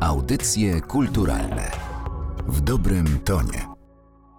Audycje kulturalne w dobrym tonie.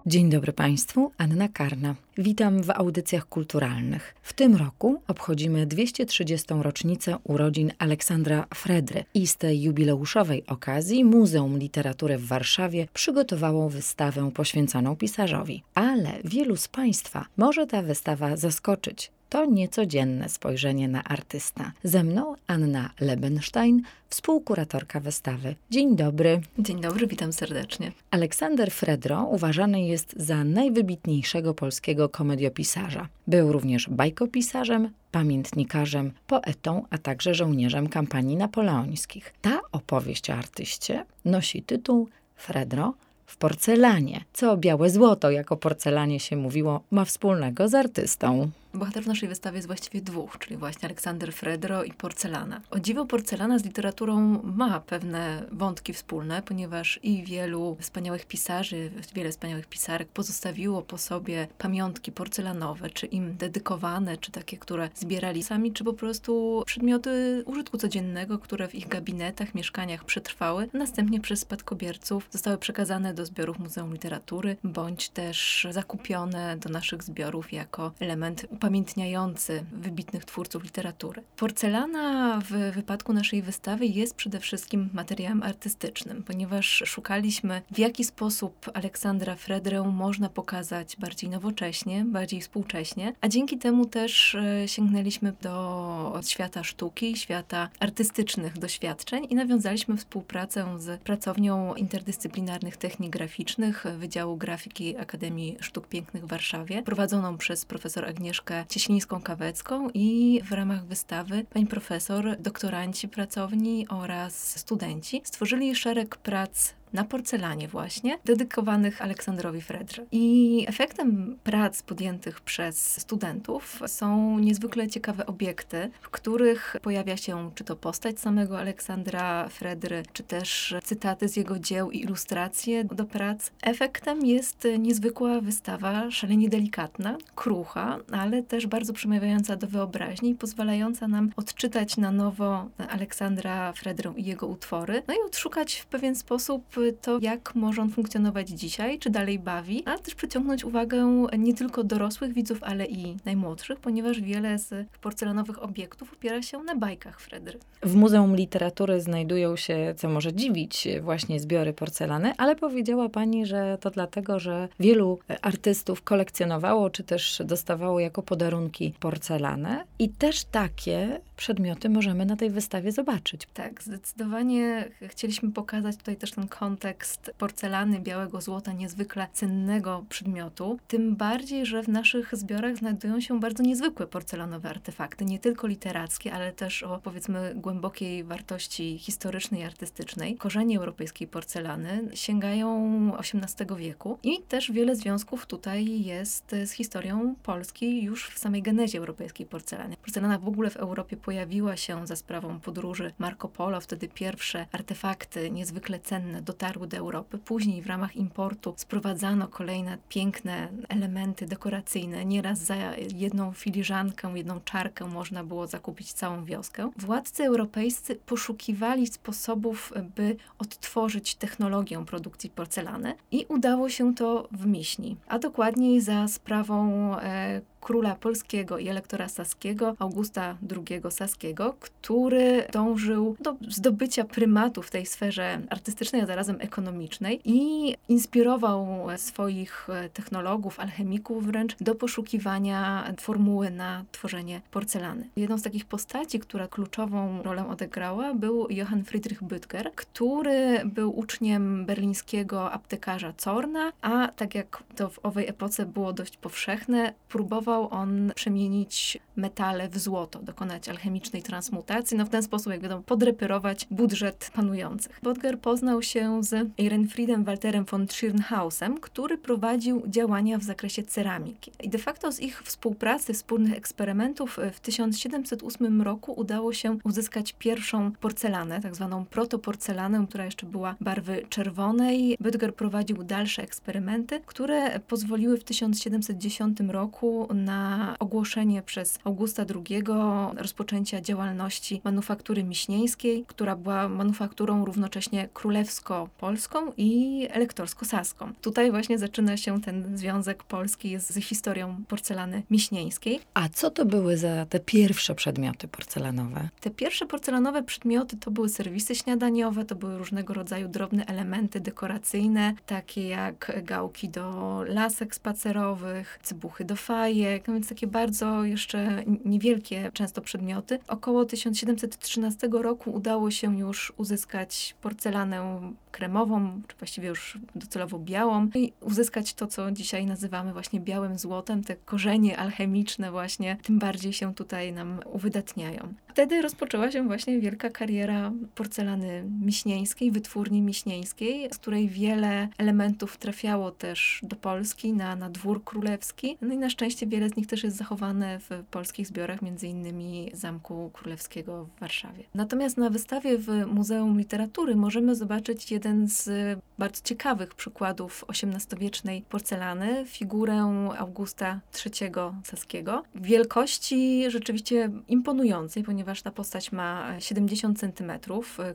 Dzień dobry Państwu, Anna Karna. Witam w audycjach kulturalnych. W tym roku obchodzimy 230. rocznicę urodzin Aleksandra Fredry i z tej jubileuszowej okazji Muzeum Literatury w Warszawie przygotowało wystawę poświęconą pisarzowi. Ale wielu z Państwa może ta wystawa zaskoczyć. To niecodzienne spojrzenie na artysta. Ze mną Anna Lebenstein, współkuratorka wystawy. Dzień dobry. Dzień dobry, witam serdecznie. Aleksander Fredro uważany jest za najwybitniejszego polskiego komediopisarza. Był również bajkopisarzem, pamiętnikarzem, poetą, a także żołnierzem kampanii napoleońskich. Ta opowieść o artyście nosi tytuł Fredro w porcelanie, co białe złoto, jak o porcelanie się mówiło, ma wspólnego z artystą. Bohater w naszej wystawie jest właściwie dwóch, czyli właśnie Aleksander Fredro i porcelana. O dziwo porcelana z literaturą ma pewne wątki wspólne, ponieważ i wielu wspaniałych pisarzy, wiele wspaniałych pisarek pozostawiło po sobie pamiątki porcelanowe, czy im dedykowane, czy takie, które zbierali sami, czy po prostu przedmioty użytku codziennego, które w ich gabinetach, mieszkaniach przetrwały, następnie przez spadkobierców zostały przekazane do zbiorów Muzeum Literatury, bądź też zakupione do naszych zbiorów jako element upamiętniający wybitnych twórców literatury. Porcelana w wypadku naszej wystawy jest przede wszystkim materiałem artystycznym, ponieważ szukaliśmy, w jaki sposób Aleksandra Fredrę można pokazać bardziej nowocześnie, bardziej współcześnie, a dzięki temu też e, sięgnęliśmy do świata sztuki, świata artystycznych doświadczeń i nawiązaliśmy współpracę z pracownią interdyscyplinarnych technik graficznych Wydziału Grafiki Akademii Sztuk Pięknych w Warszawie, prowadzoną przez profesor Agnieszkę Agnieszkę Cieślińską-Kawecką i w ramach wystawy pani profesor, doktoranci pracowni oraz studenci stworzyli szereg prac na porcelanie właśnie, dedykowanych Aleksandrowi Fredrze. I efektem prac podjętych przez studentów są niezwykle ciekawe obiekty, w których pojawia się czy to postać samego Aleksandra Fredry, czy też cytaty z jego dzieł i ilustracje do prac. Efektem jest niezwykła wystawa, szalenie delikatna, krucha, ale też bardzo przemawiająca do wyobraźni i pozwalająca nam odczytać na nowo Aleksandra Fredrę i jego utwory, no i odszukać w pewien sposób to, jak może on funkcjonować dzisiaj, czy dalej bawi, ale też przyciągnąć uwagę nie tylko dorosłych widzów, ale i najmłodszych, ponieważ wiele z porcelanowych obiektów opiera się na bajkach Fredry. W Muzeum Literatury znajdują się, co może dziwić, właśnie zbiory porcelany, ale powiedziała pani, że to dlatego, że wielu artystów kolekcjonowało, czy też dostawało jako podarunki porcelanę i też takie przedmioty możemy na tej wystawie zobaczyć. Tak, zdecydowanie chcieliśmy pokazać tutaj też ten kontekst porcelany, białego złota, niezwykle cennego przedmiotu. Tym bardziej, że w naszych zbiorach znajdują się bardzo niezwykłe porcelanowe artefakty, nie tylko literackie, ale też o powiedzmy głębokiej wartości historycznej i artystycznej. Korzenie europejskiej porcelany sięgają XVIII wieku i też wiele związków tutaj jest z historią Polski już w samej genezie europejskiej porcelany. Porcelana w ogóle w Europie pojawiła się za sprawą podróży Marco Polo. Wtedy pierwsze artefakty niezwykle cenne dotarły do Europy. Później w ramach importu sprowadzano kolejne piękne elementy dekoracyjne. Nieraz za jedną filiżankę, jedną czarkę można było zakupić całą wioskę. Władcy europejscy poszukiwali sposobów, by odtworzyć technologię produkcji porcelany i udało się to w Miśni, a dokładniej za sprawą e, króla polskiego i elektora saskiego, Augusta II Saskiego, który dążył do zdobycia prymatu w tej sferze artystycznej, a zarazem ekonomicznej i inspirował swoich technologów, alchemików wręcz do poszukiwania formuły na tworzenie porcelany. Jedną z takich postaci, która kluczową rolę odegrała, był Johann Friedrich Büttger, który był uczniem berlińskiego aptekarza Zorna, a tak jak to w owej epoce było dość powszechne, próbował próbował on przemienić metale w złoto, dokonać alchemicznej transmutacji, no w ten sposób, jak wiadomo, podreperować budżet panujących. Botger poznał się z Ehrenfriedem Walterem von Schirnhausem, który prowadził działania w zakresie ceramiki. I de facto z ich współpracy, wspólnych eksperymentów w 1708 roku udało się uzyskać pierwszą porcelanę, tak zwaną protoporcelanę, która jeszcze była barwy czerwonej. Böttger prowadził dalsze eksperymenty, które pozwoliły w 1710 roku na ogłoszenie przez Augusta II rozpoczęcia działalności manufaktury miśnieńskiej, która była manufakturą równocześnie królewsko-polską i elektorsko-saską. Tutaj właśnie zaczyna się ten związek polski z historią porcelany miśnieńskiej. A co to były za te pierwsze przedmioty porcelanowe? Te pierwsze porcelanowe przedmioty to były serwisy śniadaniowe, to były różnego rodzaju drobne elementy dekoracyjne, takie jak gałki do lasek spacerowych, cybuchy do fajek, no więc takie bardzo jeszcze niewielkie często przedmioty. Około 1713 roku udało się już uzyskać porcelanę kremową, czy właściwie już docelowo białą i uzyskać to, co dzisiaj nazywamy właśnie białym złotem, te korzenie alchemiczne właśnie, tym bardziej się tutaj nam uwydatniają. Wtedy rozpoczęła się właśnie wielka kariera porcelany miśnieńskiej, wytwórni miśnieńskiej, z której wiele elementów trafiało też do Polski, na, na dwór królewski. No i na szczęście wiele z nich też jest zachowane w polskich zbiorach, między innymi Zamku Królewskiego w Warszawie. Natomiast na wystawie w Muzeum Literatury możemy zobaczyć jeden z bardzo ciekawych przykładów XVIII-wiecznej porcelany, figurę Augusta III Saskiego. Wielkości rzeczywiście imponującej, ponieważ ta postać ma 70 cm.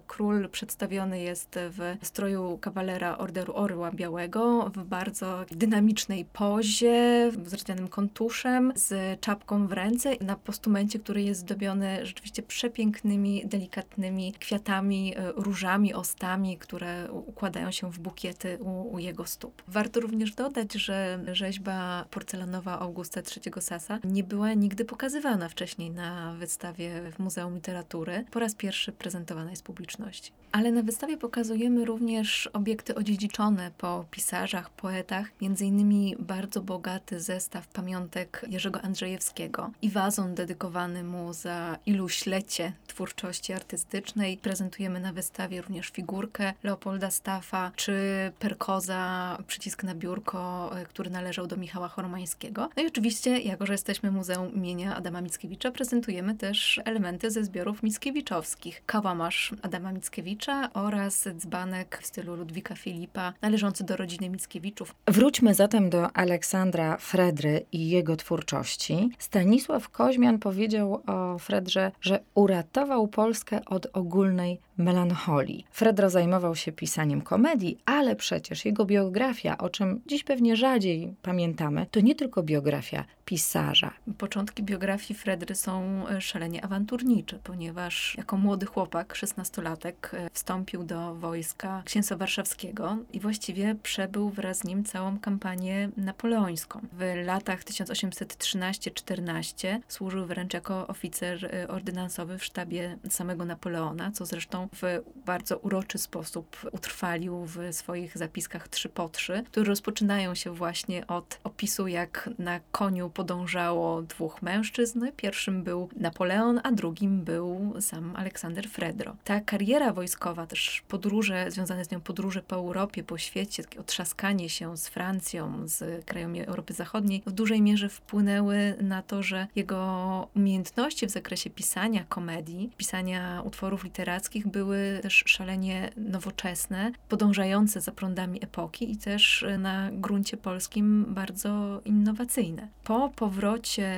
Król przedstawiony jest w stroju kawalera Orderu Orła Białego, w bardzo dynamicznej pozie, z rdzwianym kontuszem, z czapką w ręce, na postumencie, który jest zdobiony rzeczywiście przepięknymi, delikatnymi kwiatami, różami, ostami, które układają się w bukiety u, u jego stóp. Warto również dodać, że rzeźba porcelanowa Augusta III Sasa nie była nigdy pokazywana wcześniej na wystawie w Muzeum Literatury. Po raz pierwszy prezentowana jest publiczności. Ale na wystawie pokazujemy również obiekty odziedziczone po pisarzach, poetach, między innymi bardzo bogaty zestaw pamiątek Jerzego Andrzejewskiego i wazon dedykowany mu za iluślecie twórczości artystycznej. Prezentujemy na wystawie również figurkę Leopolda Staffa, czy perkoza, przycisk na biurko, e, który należał do Michała Choromańskiego. No i oczywiście, jako że jesteśmy Muzeum imienia Adama Mickiewicza, prezentujemy też elementy ze zbiorów mickiewiczowskich. Kałamarz Adama Mickiewicza oraz dzbanek w stylu Ludwika Filipa, należący do rodziny Mickiewiczów. Wróćmy zatem do Aleksandra Fredry i jego twórczości. Stanisław Koźmian powiedział o Fredrze, że uratował Polskę od ogólnej melancholii. Fredro zajmował się pisaniem komedii, ale przecież jego biografia, o czym dziś pewnie rzadziej pamiętamy, to nie tylko biografia pisarza. Początki biografii Fredry są e, szalenie awanturnicze, ponieważ jako młody chłopak, szesnastolatek, e, wstąpił do wojska księstwa warszawskiego i właściwie przebył wraz z nim całą kampanię napoleońską. W latach 1813-14 służył wręcz jako oficer e, ordynansowy w sztabie samego Napoleona, co zresztą w bardzo uroczy sposób utrwalił w swoich zapiskach trzy po trzy, które rozpoczynają się właśnie od opisu, jak na koniu podążało dwóch mężczyzn. Pierwszym był Napoleon, a drugim był sam Aleksander Fredro. Ta kariera wojskowa, też podróże, związane z nią podróże po Europie, po świecie, takie otrzaskanie się z Francją, z krajami Europy Zachodniej, w dużej mierze wpłynęły na to, że jego umiejętności w zakresie pisania komedii, pisania utworów literackich były też szalenie nowoczesne, podążające za prądami epoki i też na gruncie polskim bardzo innowacyjne. Po powrocie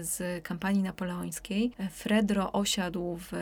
z kampanii napoleońskiej Fredro osiadł w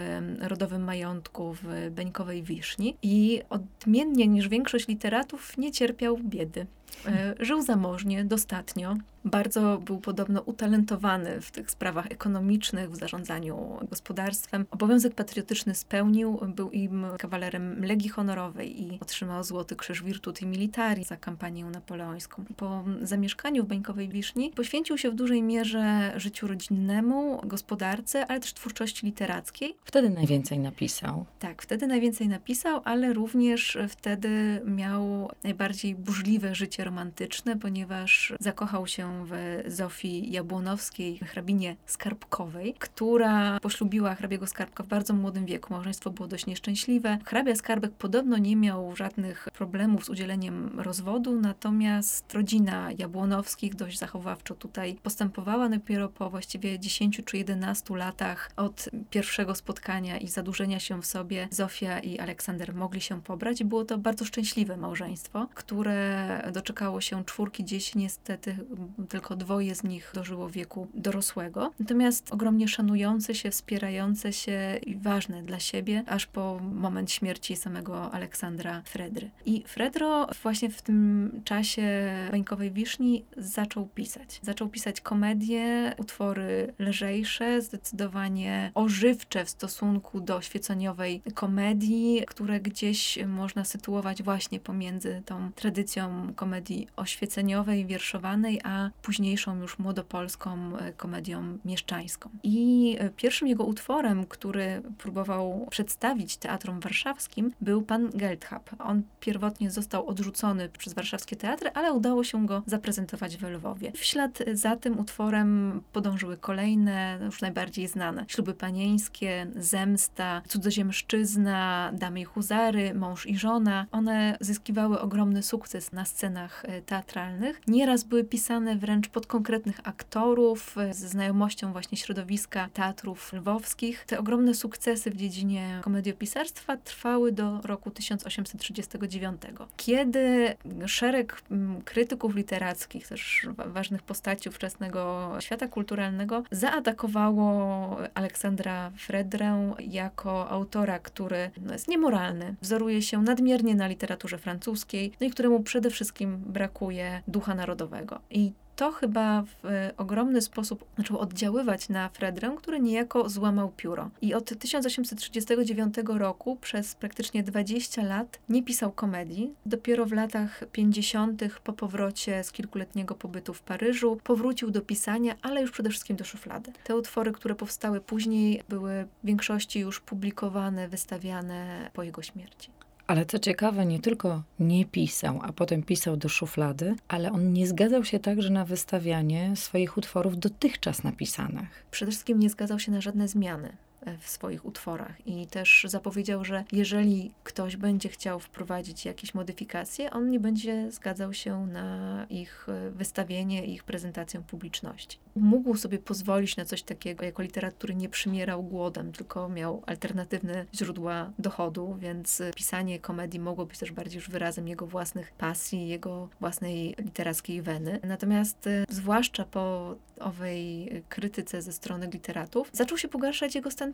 rodowym majątku w Beńkowej Wiszni i odmiennie niż większość literatów nie cierpiał biedy. E, żył zamożnie, dostatnio. Bardzo był podobno utalentowany w tych sprawach ekonomicznych, w zarządzaniu gospodarstwem. Obowiązek patriotyczny spełnił, był im kawalerem Legii Honorowej i otrzymał Złoty Krzyż Virtuti Militari za kampanię napoleońską. Po zamieszkaniu w Bańkowej Wiszni poświęcił się w dużej mierze życiu rodzinnemu, gospodarce, ale też twórczości literackiej. Wtedy najwięcej napisał. Tak, wtedy najwięcej napisał, ale również wtedy miał najbardziej burzliwe romantyczne, ponieważ zakochał się w Zofii Jabłonowskiej, hrabinie Skarbkowej, która poślubiła hrabiego Skarbka w bardzo młodym wieku. Małżeństwo było dość nieszczęśliwe. Hrabia Skarbek podobno nie miał żadnych problemów z udzieleniem rozwodu, natomiast rodzina Jabłonowskich dość zachowawczo tutaj postępowała. Dopiero po właściwie 10 czy 11 latach od pierwszego spotkania i zadłużenia się w sobie Zofia i Aleksander mogli się pobrać. Było to bardzo szczęśliwe małżeństwo, które do doczekało się czwórki dzieci, niestety tylko dwoje z nich dożyło wieku dorosłego. Natomiast ogromnie szanujące się, wspierające się i ważne dla siebie, aż po moment śmierci samego Aleksandra Fredry. I Fredro właśnie w tym czasie Bańkowej Wiszni zaczął pisać. Zaczął pisać komedie, utwory lżejsze, zdecydowanie ożywcze w stosunku do świeconiowej komedii, które gdzieś można sytuować właśnie pomiędzy tą tradycją komedii oświeceniowej, wierszowanej, a późniejszą już młodopolską e, komedią mieszczańską. I e, pierwszym jego utworem, który próbował przedstawić teatrom warszawskim, był pan Geldhab. On pierwotnie został odrzucony przez warszawskie teatry, ale udało się go zaprezentować w Lwowie. W ślad za tym utworem podążyły kolejne, już najbardziej znane. Śluby panieńskie, Zemsta, Cudzoziemszczyzna, Damy i Huzary, Mąż i Żona. One zyskiwały ogromny sukces na scenach e, teatralnych. Nieraz były pisane wręcz pod konkretnych aktorów, ze znajomością właśnie środowiska teatrów lwowskich. Te ogromne sukcesy w dziedzinie komediopisarstwa trwały do roku 1839, kiedy szereg mm, krytyków literackich, też ważnych postaci ówczesnego świata kulturalnego, zaatakowało Aleksandra Fredrę jako autora, który no, jest niemoralny, wzoruje się nadmiernie na literaturze francuskiej, no i któremu przede wszystkim brakuje ducha narodowego. I to chyba w ogromny sposób zaczął oddziaływać na Fredrę, który niejako złamał pióro. I od 1839 roku przez praktycznie 20 lat nie pisał komedii. Dopiero w latach 50. po powrocie z kilkuletniego pobytu w Paryżu powrócił do pisania, ale już przede wszystkim do szuflady. Te utwory, które powstały później, były w większości już publikowane, wystawiane po jego śmierci. Ale co ciekawe, nie tylko nie pisał, a potem pisał do szuflady, ale on nie zgadzał się także na wystawianie swoich utworów dotychczas napisanych. Przede wszystkim nie zgadzał się na żadne zmiany w swoich utworach i też zapowiedział, że jeżeli ktoś będzie chciał wprowadzić jakieś modyfikacje, on nie będzie zgadzał się na ich wystawienie i ich prezentację publiczności. Mógł sobie pozwolić na coś takiego, jako literatur nie przymierał głodem, tylko miał alternatywne źródła dochodu, więc pisanie komedii mogło być też bardziej już wyrazem jego własnych pasji, jego własnej literackiej weny. Natomiast e, zwłaszcza po owej krytyce ze strony literatów, zaczął się pogarszać jego stan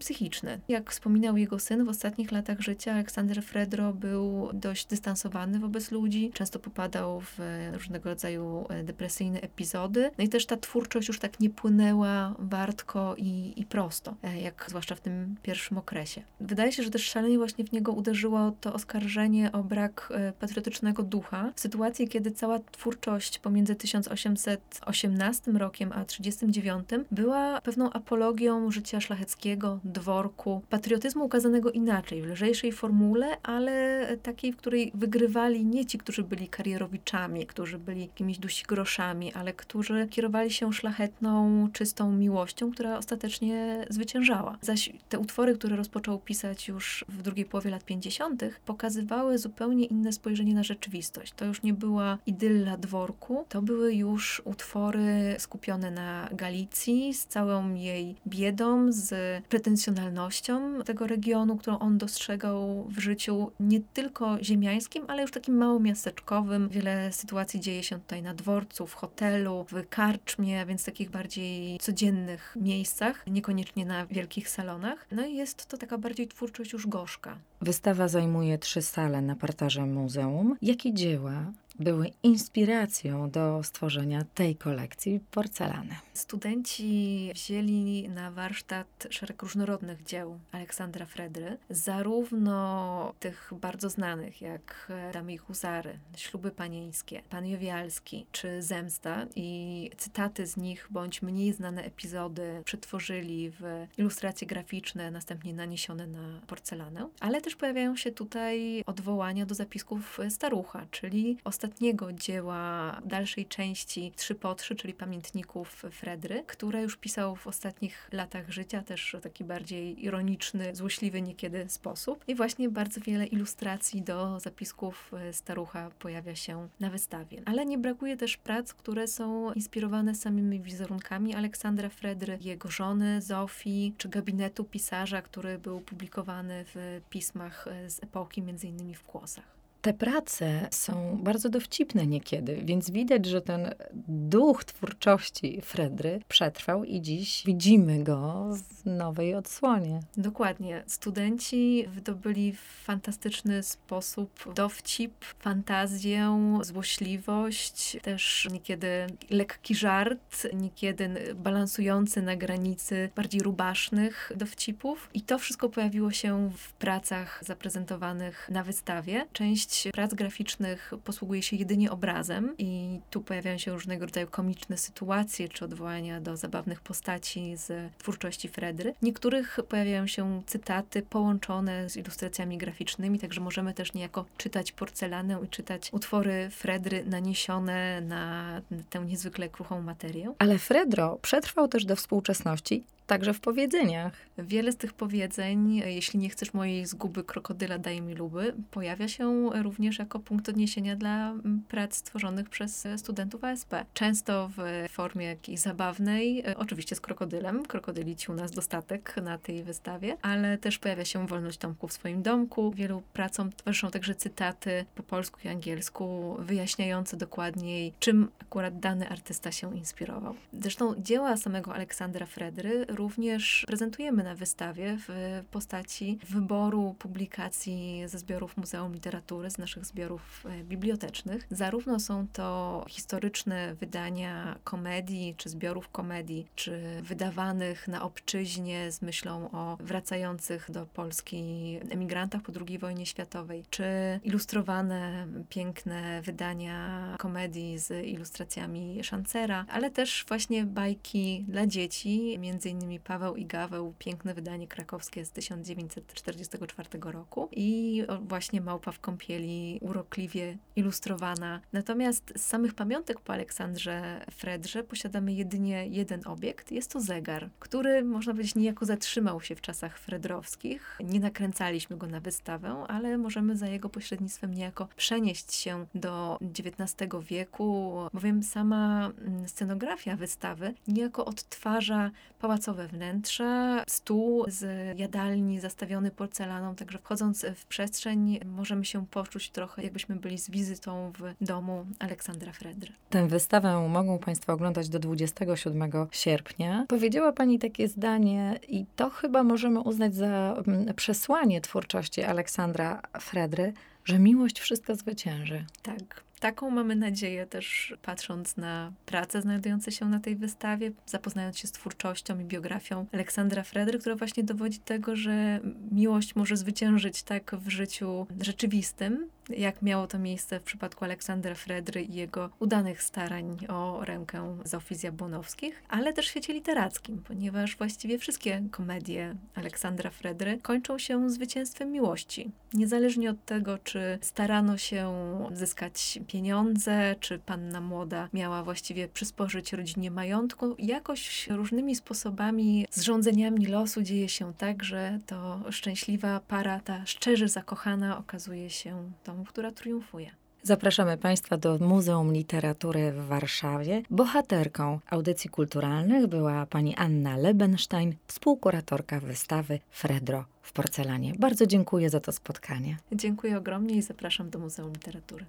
Jak wspominał jego syn, w ostatnich latach życia Aleksander Fredro był dość dystansowany wobec ludzi, często popadał w różnego rodzaju e, depresyjne epizody. No i też ta twórczość już tak nie płynęła wartko i, i prosto, e, jak zwłaszcza w tym pierwszym okresie. Wydaje się, że też szalenie właśnie w niego uderzyło to oskarżenie o brak e, patriotycznego ducha w sytuacji, kiedy cała twórczość pomiędzy 1818 rokiem a 1939 była pewną apologią życia szlacheckiego, dworku, patriotyzmu ukazanego inaczej, w lżejszej formule, ale takiej, w której wygrywali nie ci, którzy byli karierowiczami, którzy byli jakimiś groszami, ale którzy kierowali się szlachetną, czystą miłością, która ostatecznie zwyciężała. Zaś te utwory, które rozpoczął pisać już w drugiej połowie lat 50., pokazywały zupełnie inne spojrzenie na rzeczywistość. To już nie była idylla dworku, to były już utwory skupione na Galicji z całą jej biedą, z pretensjami intencjonalnością tego regionu, którą on dostrzegał w życiu nie tylko ziemiańskim, ale już takim małomiasteczkowym. Wiele sytuacji dzieje się tutaj na dworcu, w hotelu, w karczmie, więc takich bardziej codziennych miejscach, niekoniecznie na wielkich salonach. No i jest to taka bardziej twórczość już gorzka. Wystawa zajmuje trzy sale na parterze muzeum. Jakie dzieła były inspiracją do stworzenia tej kolekcji porcelany. Studenci wzięli na warsztat szereg różnorodnych dzieł Aleksandra Fredry, zarówno tych bardzo znanych jak Damy i Huzary, Śluby Panieńskie, Pan Jowialski czy Zemsta i cytaty z nich bądź mniej znane epizody przetworzyli w ilustracje graficzne, następnie naniesione na porcelanę, ale też pojawiają się tutaj odwołania do zapisków Starucha, czyli ostatniego dzieła dalszej części 3 po 3, czyli pamiętników Fredry, które już pisał w ostatnich latach życia, też w taki bardziej ironiczny, złośliwy niekiedy sposób. I właśnie bardzo wiele ilustracji do zapisków Starucha pojawia się na wystawie. Ale nie brakuje też prac, które są inspirowane samymi wizerunkami Aleksandra Fredry, jego żony Zofii, czy gabinetu pisarza, który był publikowany w pismach z epoki, między innymi w Kłosach. Te prace są bardzo dowcipne niekiedy, więc widać, że ten duch twórczości Fredry przetrwał i dziś widzimy go w nowej odsłonie. Dokładnie. Studenci wydobyli w fantastyczny sposób dowcip, fantazję, złośliwość, też niekiedy lekki żart, niekiedy balansujący na granicy bardziej rubasznych dowcipów. I to wszystko pojawiło się w pracach zaprezentowanych na wystawie. Część prac graficznych posługuje się jedynie obrazem i tu pojawiają się różnego rodzaju komiczne sytuacje czy odwołania do zabawnych postaci z twórczości Fredry. Niektórych pojawiają się cytaty połączone z ilustracjami graficznymi, także możemy też niejako czytać porcelanę i czytać utwory Fredry naniesione na tę niezwykle kruchą materię. Ale Fredro przetrwał też do współczesności także w powiedzeniach. Wiele z tych powiedzeń, jeśli nie chcesz mojej zguby, krokodyla daj mi luby, pojawia się również jako punkt odniesienia dla mm, prac stworzonych przez studentów ASP. Często w formie jakiejś zabawnej, e, oczywiście z krokodylem. Krokodyli ci u nas dostatek na tej wystawie, ale też pojawia się wolność Tomku w swoim domku. Wielu pracom towarzyszą także cytaty po polsku i angielsku, wyjaśniające dokładniej, czym akurat dany artysta się inspirował. Zresztą dzieła samego Aleksandra Fredry również prezentujemy na wystawie w postaci wyboru publikacji ze zbiorów Muzeum Literatury, z naszych zbiorów e, bibliotecznych. Zarówno są to historyczne wydania komedii, czy zbiorów komedii, czy wydawanych na obczyźnie z myślą o wracających do Polski emigrantach po II wojnie światowej, czy ilustrowane, piękne wydania komedii z ilustracjami Szancera, ale też właśnie bajki dla dzieci, między innymi Paweł i Gaweł, piękne wydanie krakowskie z 1944 roku i właśnie Małpa w kąpieli, urokliwie ilustrowana. Natomiast z samych pamiątek po Aleksandrze Fredrze posiadamy jedynie jeden obiekt. Jest to zegar, który można powiedzieć niejako zatrzymał się w czasach fredrowskich. Nie nakręcaliśmy go na wystawę, ale możemy za jego pośrednictwem niejako przenieść się do XIX wieku, bowiem sama mm, scenografia wystawy niejako odtwarza pałacowe wnętrze, stół z jadalni zastawiony porcelaną, także wchodząc w przestrzeń możemy się poczuć trochę jakbyśmy byli z wizytą w domu Aleksandra Fredry. Tę wystawę mogą Państwo oglądać do 27 sierpnia. Powiedziała Pani takie zdanie i to chyba możemy uznać za mm, przesłanie twórczości Aleksandra Fredry, że miłość wszystko zwycięży. Tak. Taką mamy nadzieję też patrząc na prace znajdujące się na tej wystawie, zapoznając się z twórczością i biografią Aleksandra Fredry, która właśnie dowodzi tego, że miłość może zwyciężyć tak w życiu rzeczywistym, jak miało to miejsce w przypadku Aleksandra Fredry i jego udanych starań o rękę Zofii Zjabłonowskich, ale też w świecie literackim, ponieważ właściwie wszystkie komedie Aleksandra Fredry kończą się zwycięstwem miłości. Niezależnie od tego, czy starano się zyskać pieniądze, czy panna młoda miała właściwie przysporzyć rodzinie majątku, jakoś różnymi sposobami, zrządzeniami losu dzieje się tak, że to szczęśliwa para, ta szczerze zakochana okazuje się która triumfuje. Zapraszamy Państwa do Muzeum Literatury w Warszawie. Bohaterką audycji kulturalnych była pani Anna Lebenstein, współkuratorka wystawy Fredro w porcelanie. Bardzo dziękuję za to spotkanie. Dziękuję ogromnie i zapraszam do Muzeum Literatury.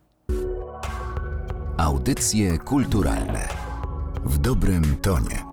Audycje kulturalne w dobrym tonie.